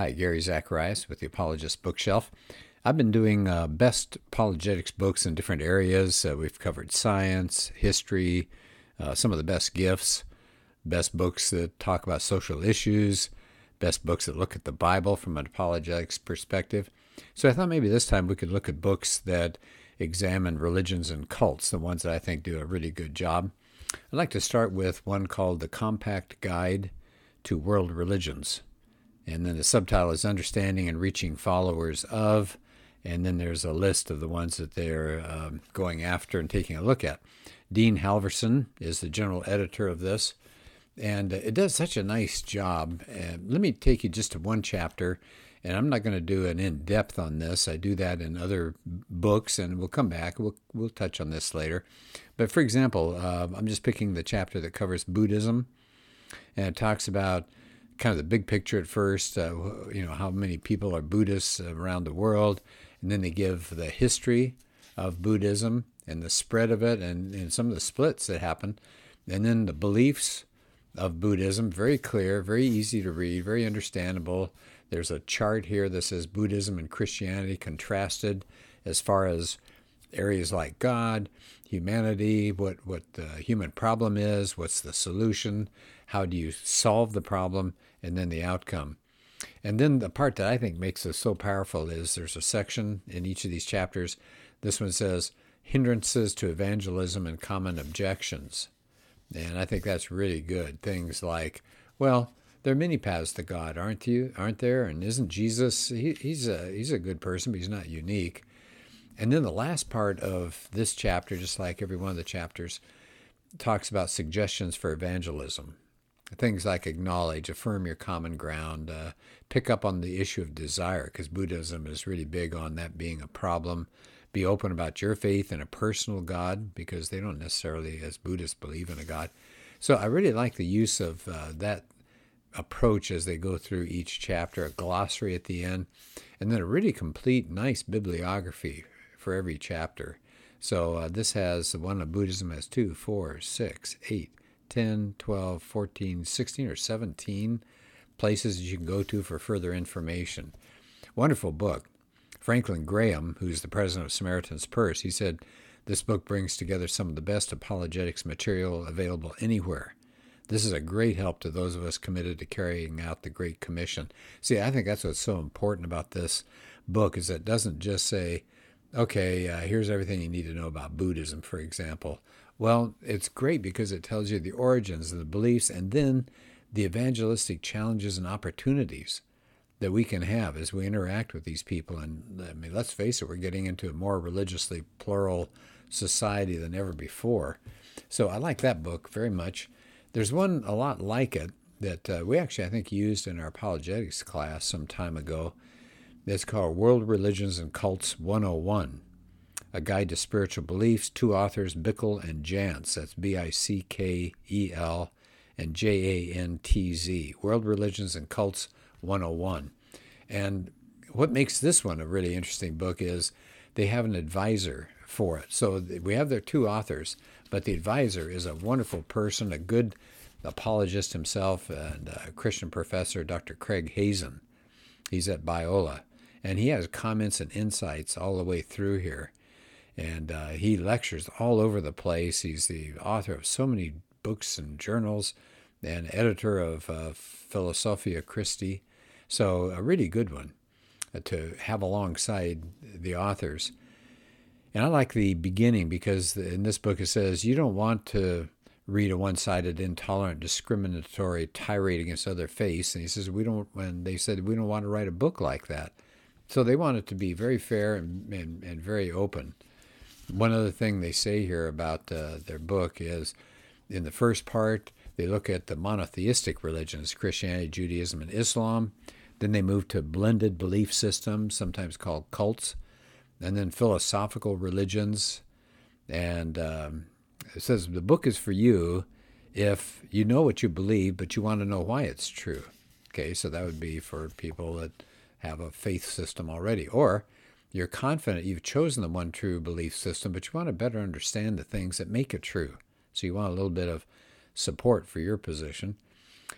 Hi, Gary Zacharias with the Apologist Bookshelf. I've been doing uh, best apologetics books in different areas. Uh, we've covered science, history, uh, some of the best gifts, best books that talk about social issues, best books that look at the Bible from an apologetics perspective. So I thought maybe this time we could look at books that examine religions and cults, the ones that I think do a really good job. I'd like to start with one called The Compact Guide to World Religions. And then the subtitle is Understanding and Reaching Followers of. And then there's a list of the ones that they're um, going after and taking a look at. Dean Halverson is the general editor of this. And it does such a nice job. let me take you just to one chapter. And I'm not going to do an in depth on this. I do that in other books, and we'll come back. We'll, we'll touch on this later. But for example, uh, I'm just picking the chapter that covers Buddhism. And it talks about kind of the big picture at first, uh, you know, how many people are Buddhists around the world, and then they give the history of Buddhism and the spread of it and, and some of the splits that happen, and then the beliefs of Buddhism, very clear, very easy to read, very understandable. There's a chart here that says Buddhism and Christianity contrasted as far as areas like God, humanity, what, what the human problem is, what's the solution, how do you solve the problem, and then the outcome. And then the part that I think makes this so powerful is there's a section in each of these chapters. This one says hindrances to evangelism and common objections. And I think that's really good. Things like, well, there are many paths to God, aren't you? Aren't there? And isn't Jesus? He, he's a he's a good person, but he's not unique. And then the last part of this chapter, just like every one of the chapters, talks about suggestions for evangelism. Things like acknowledge, affirm your common ground, uh, pick up on the issue of desire, because Buddhism is really big on that being a problem. Be open about your faith in a personal God, because they don't necessarily, as Buddhists, believe in a God. So I really like the use of uh, that approach as they go through each chapter, a glossary at the end, and then a really complete, nice bibliography for every chapter. So uh, this has one of Buddhism has two, four, six, eight, 10, 12, 14, 16, or 17 places that you can go to for further information. Wonderful book. Franklin Graham, who's the president of Samaritan's Purse, he said, This book brings together some of the best apologetics material available anywhere. This is a great help to those of us committed to carrying out the Great Commission. See, I think that's what's so important about this book is that it doesn't just say, okay, uh, here's everything you need to know about Buddhism, for example. Well, it's great because it tells you the origins of the beliefs and then the evangelistic challenges and opportunities that we can have as we interact with these people. And I mean, let's face it, we're getting into a more religiously plural society than ever before. So I like that book very much. There's one a lot like it that uh, we actually, I think, used in our apologetics class some time ago. It's called World Religions and Cults 101. A Guide to Spiritual Beliefs, two authors, Bickel and Jantz. That's B I C K E L and J A N T Z. World Religions and Cults 101. And what makes this one a really interesting book is they have an advisor for it. So we have their two authors, but the advisor is a wonderful person, a good apologist himself, and a Christian professor, Dr. Craig Hazen. He's at Biola. And he has comments and insights all the way through here and uh, he lectures all over the place. He's the author of so many books and journals, and editor of uh, Philosophia Christi. So a really good one uh, to have alongside the authors. And I like the beginning because in this book it says you don't want to read a one-sided, intolerant, discriminatory tirade against other faiths. And he says we don't. When they said we don't want to write a book like that, so they want it to be very fair and, and, and very open. One other thing they say here about uh, their book is in the first part, they look at the monotheistic religions Christianity, Judaism, and Islam. Then they move to blended belief systems, sometimes called cults, and then philosophical religions. And um, it says the book is for you if you know what you believe, but you want to know why it's true. Okay, so that would be for people that have a faith system already. Or you're confident you've chosen the one true belief system, but you want to better understand the things that make it true. So you want a little bit of support for your position.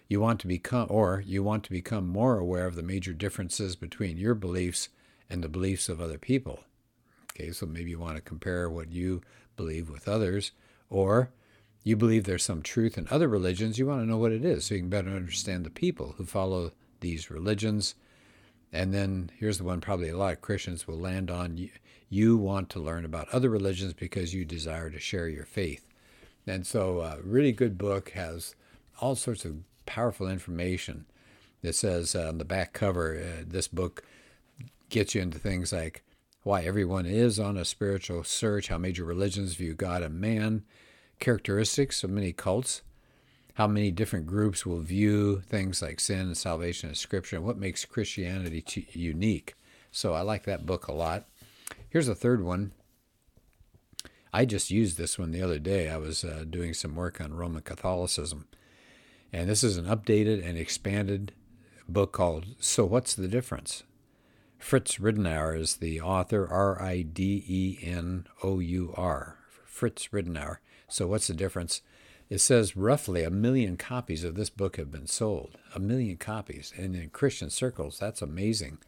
You want to become, or you want to become more aware of the major differences between your beliefs and the beliefs of other people. Okay, so maybe you want to compare what you believe with others, or you believe there's some truth in other religions, you want to know what it is so you can better understand the people who follow these religions. And then here's the one probably a lot of Christians will land on you, you want to learn about other religions because you desire to share your faith. And so, a uh, really good book has all sorts of powerful information. It says uh, on the back cover, uh, this book gets you into things like why everyone is on a spiritual search, how major religions view God and man, characteristics of many cults, how many different groups will view things like sin and salvation and scripture, and what makes Christianity unique. So I like that book a lot. Here's a third one. I just used this one the other day. I was uh, doing some work on Roman Catholicism. And this is an updated and expanded book called So What's the Difference? Fritz Ridenour is the author, R I D E N O U R. Fritz Ridenour. So, what's the difference? It says roughly a million copies of this book have been sold. A million copies. And in Christian circles, that's amazing.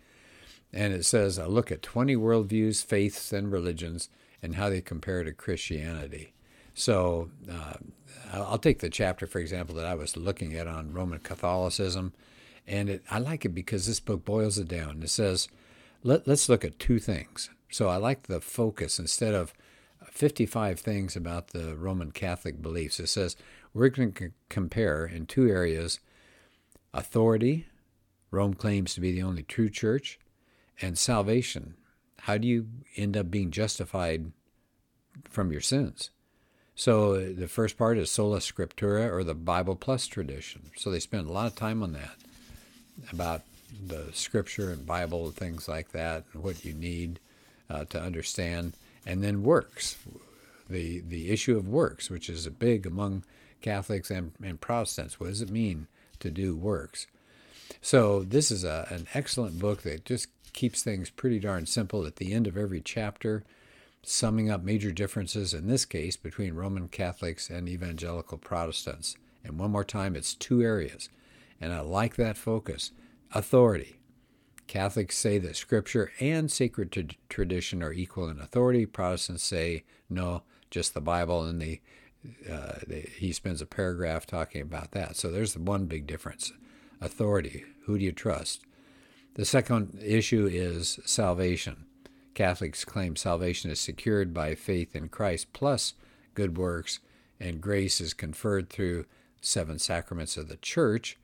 And it says a look at 20 worldviews, faiths, and religions and how they compare to Christianity. So, uh, I'll take the chapter, for example, that I was looking at on Roman Catholicism. And it, I like it because this book boils it down. It says, let, let's look at two things. So I like the focus instead of 55 things about the Roman Catholic beliefs. It says we're going to compare in two areas authority, Rome claims to be the only true church, and salvation. How do you end up being justified from your sins? So the first part is sola scriptura or the Bible plus tradition. So they spend a lot of time on that about the scripture and Bible and things like that, and what you need uh, to understand, and then works, the the issue of works, which is a big among Catholics and, and Protestants. What does it mean to do works? So this is a, an excellent book that just keeps things pretty darn simple. At the end of every chapter, summing up major differences in this case between Roman Catholics and evangelical Protestants. And one more time, it's two areas. And I like that focus authority. Catholics say that Scripture and sacred t- tradition are equal in authority. Protestants say no, just the Bible, and they, uh, they, he spends a paragraph talking about that. So there's the one big difference: authority. Who do you trust? The second issue is salvation. Catholics claim salvation is secured by faith in Christ plus good works, and grace is conferred through seven sacraments of the Church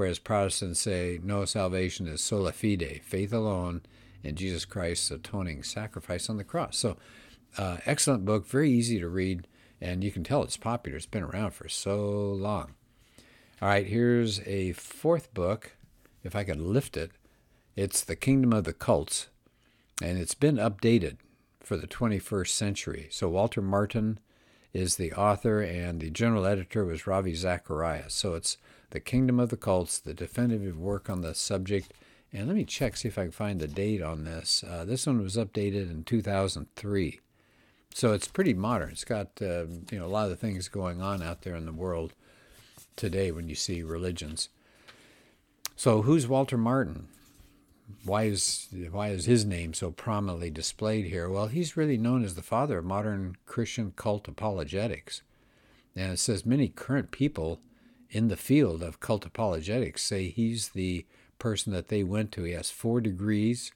whereas Protestants say no, salvation is sola fide, faith alone in Jesus Christ's atoning sacrifice on the cross. So, uh, excellent book, very easy to read, and you can tell it's popular. It's been around for so long. All right, here's a fourth book, if I could lift it. It's The Kingdom of the Cults, and it's been updated for the 21st century. So, Walter Martin is the author, and the general editor was Ravi Zacharias. So, it's the Kingdom of the Cults, the definitive work on the subject. And let me check, see if I can find the date on this. Uh, this one was updated in 2003. So it's pretty modern. It's got uh, you know a lot of the things going on out there in the world today when you see religions. So who's Walter Martin? Why is why is his name so prominently displayed here? Well, he's really known as the father of modern Christian cult apologetics. And it says many current people in the field of cult apologetics say he's the person that they went to. He has four degrees.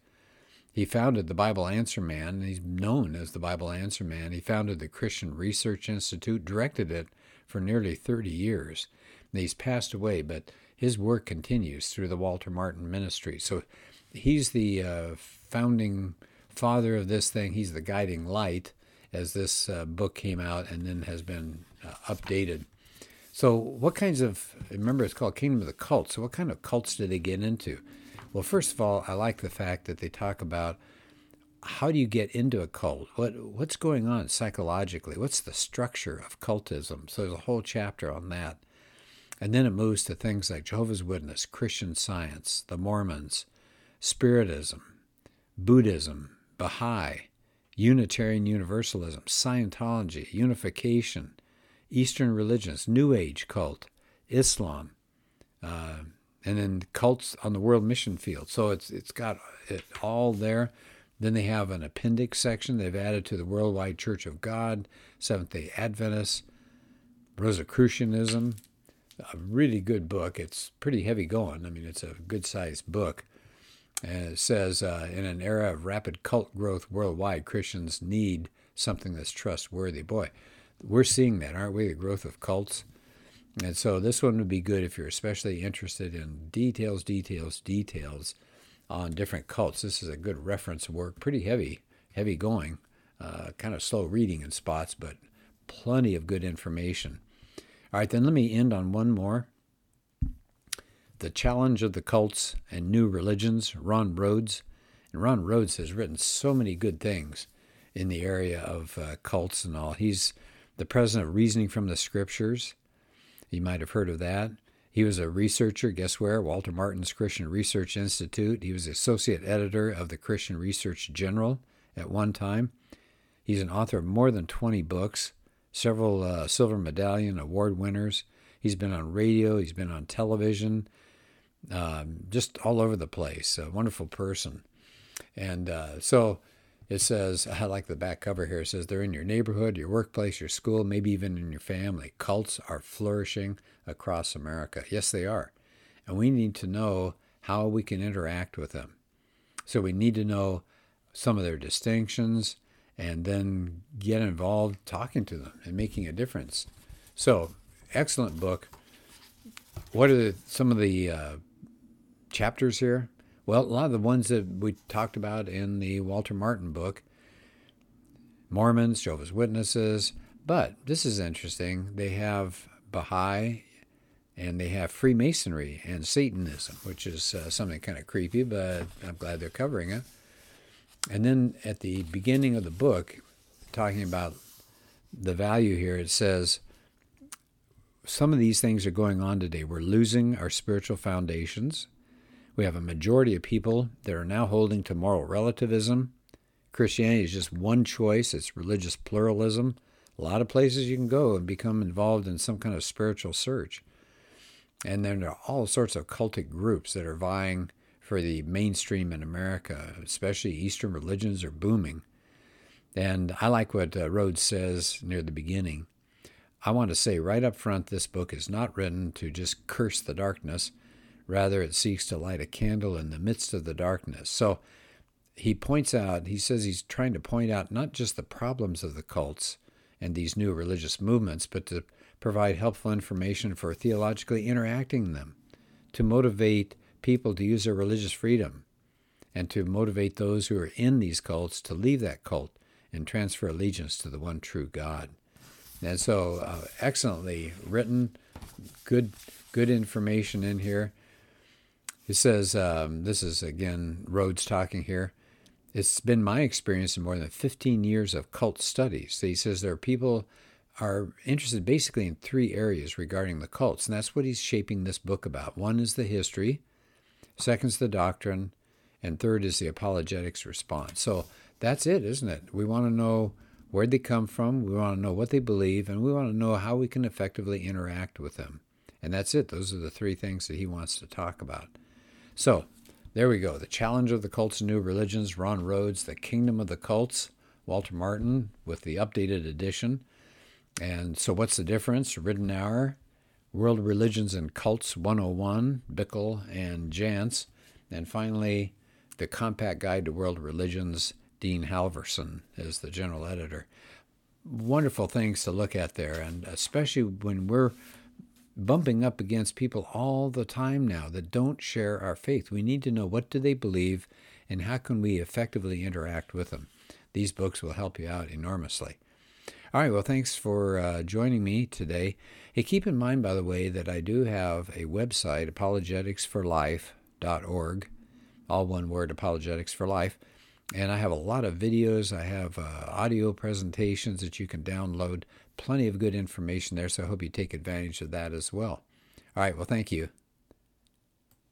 He founded the Bible Answer Man. He's known as the Bible Answer Man. He founded the Christian Research Institute, directed it for nearly 30 years. He's passed away, but his work continues through the Walter Martin Ministry. So he's the uh, founding father of this thing. He's the guiding light as this uh, book came out and then has been uh, updated so, what kinds of, remember it's called Kingdom of the Cults. So, what kind of cults did they get into? Well, first of all, I like the fact that they talk about how do you get into a cult? What what's going on psychologically? What's the structure of cultism? So there's a whole chapter on that. And then it moves to things like Jehovah's Witness, Christian Science, the Mormons, Spiritism, Buddhism, Baha'i, Unitarian Universalism, Scientology, Unification, Eastern religions, New Age cult, Islam, Uh, and then cults on the world mission field. So it's it's got it all there. Then they have an appendix section they've added to the Worldwide Church of God, Seventh Day Adventists, Rosicrucianism. A really good book. It's pretty heavy going. I mean, it's a good sized book. And it says, uh, in an era of rapid cult growth worldwide, Christians need something that's trustworthy. Boy, we're seeing that, aren't we? The growth of cults. And so this one would be good if you're especially interested in details, details, details on different cults. This is a good reference work, pretty heavy, heavy going, uh, kind of slow reading in spots, but plenty of good information. All right, then let me end on one more. The Challenge of the Cults and New Religions, Ron Rhodes. And Ron Rhodes has written so many good things in the area of uh, cults and all. He's the president of Reasoning from the Scriptures. You might have heard of that. He was a researcher, guess where? Walter Martin's Christian Research Institute. He was associate editor of the Christian Research Journal at one time. He's an author of more than 20 books, several uh, Silver Medallion Award winners. He's been on radio, he's been on television, um, just all over the place. A wonderful person. And uh, so it says, I like the back cover here. It says they're in your neighborhood, your workplace, your school, maybe even in your family. Cults are flourishing across America. Yes, they are. And we need to know how we can interact with them. So we need to know some of their distinctions and then get involved talking to them and making a difference. So, excellent book. What are the, some of the uh, chapters here? Well, a lot of the ones that we talked about in the Walter Martin book Mormons, Jehovah's Witnesses, but this is interesting. They have Baha'i and they have Freemasonry and Satanism, which is uh, something kind of creepy, but I'm glad they're covering it. And then at the beginning of the book, talking about the value here, it says, some of these things are going on today. We're losing our spiritual foundations. We have a majority of people that are now holding to moral relativism. Christianity is just one choice, it's religious pluralism. A lot of places you can go and become involved in some kind of spiritual search. And then there are all sorts of cultic groups that are vying for the mainstream in America, especially Eastern religions are booming. And I like what uh, Rhodes says near the beginning. I want to say right up front this book is not written to just curse the darkness Rather, it seeks to light a candle in the midst of the darkness. So he points out, he says he's trying to point out not just the problems of the cults and these new religious movements, but to provide helpful information for theologically interacting them, to motivate people to use their religious freedom, and to motivate those who are in these cults to leave that cult and transfer allegiance to the one true God. And so, uh, excellently written, good, good information in here. It says, um, this is again Rhodes talking here. It's been my experience in more than 15 years of cult studies. He says there are people are interested basically in three areas regarding the cults, and that's what he's shaping this book about. One is the history, second is the doctrine, and third is the apologetics response. So that's it, isn't it? We want to know where they come from, we want to know what they believe, and we want to know how we can effectively interact with them. And that's it. Those are the three things that he wants to talk about. So there we go. The Challenge of the Cults and New Religions, Ron Rhodes, The Kingdom of the Cults, Walter Martin with the updated edition. And so what's the difference? Ridenour, World Religions and Cults 101, Bickel and Jantz. And finally, The Compact Guide to World Religions, Dean Halverson is the general editor. Wonderful things to look at there, and especially when we're bumping up against people all the time now that don't share our faith. We need to know what do they believe and how can we effectively interact with them. These books will help you out enormously. All right, well, thanks for uh, joining me today. Hey, keep in mind, by the way, that I do have a website, apologeticsforlife.org, all one word, Apologetics for Life. And I have a lot of videos. I have uh, audio presentations that you can download plenty of good information there, so I hope you take advantage of that as well. All right, well, thank you.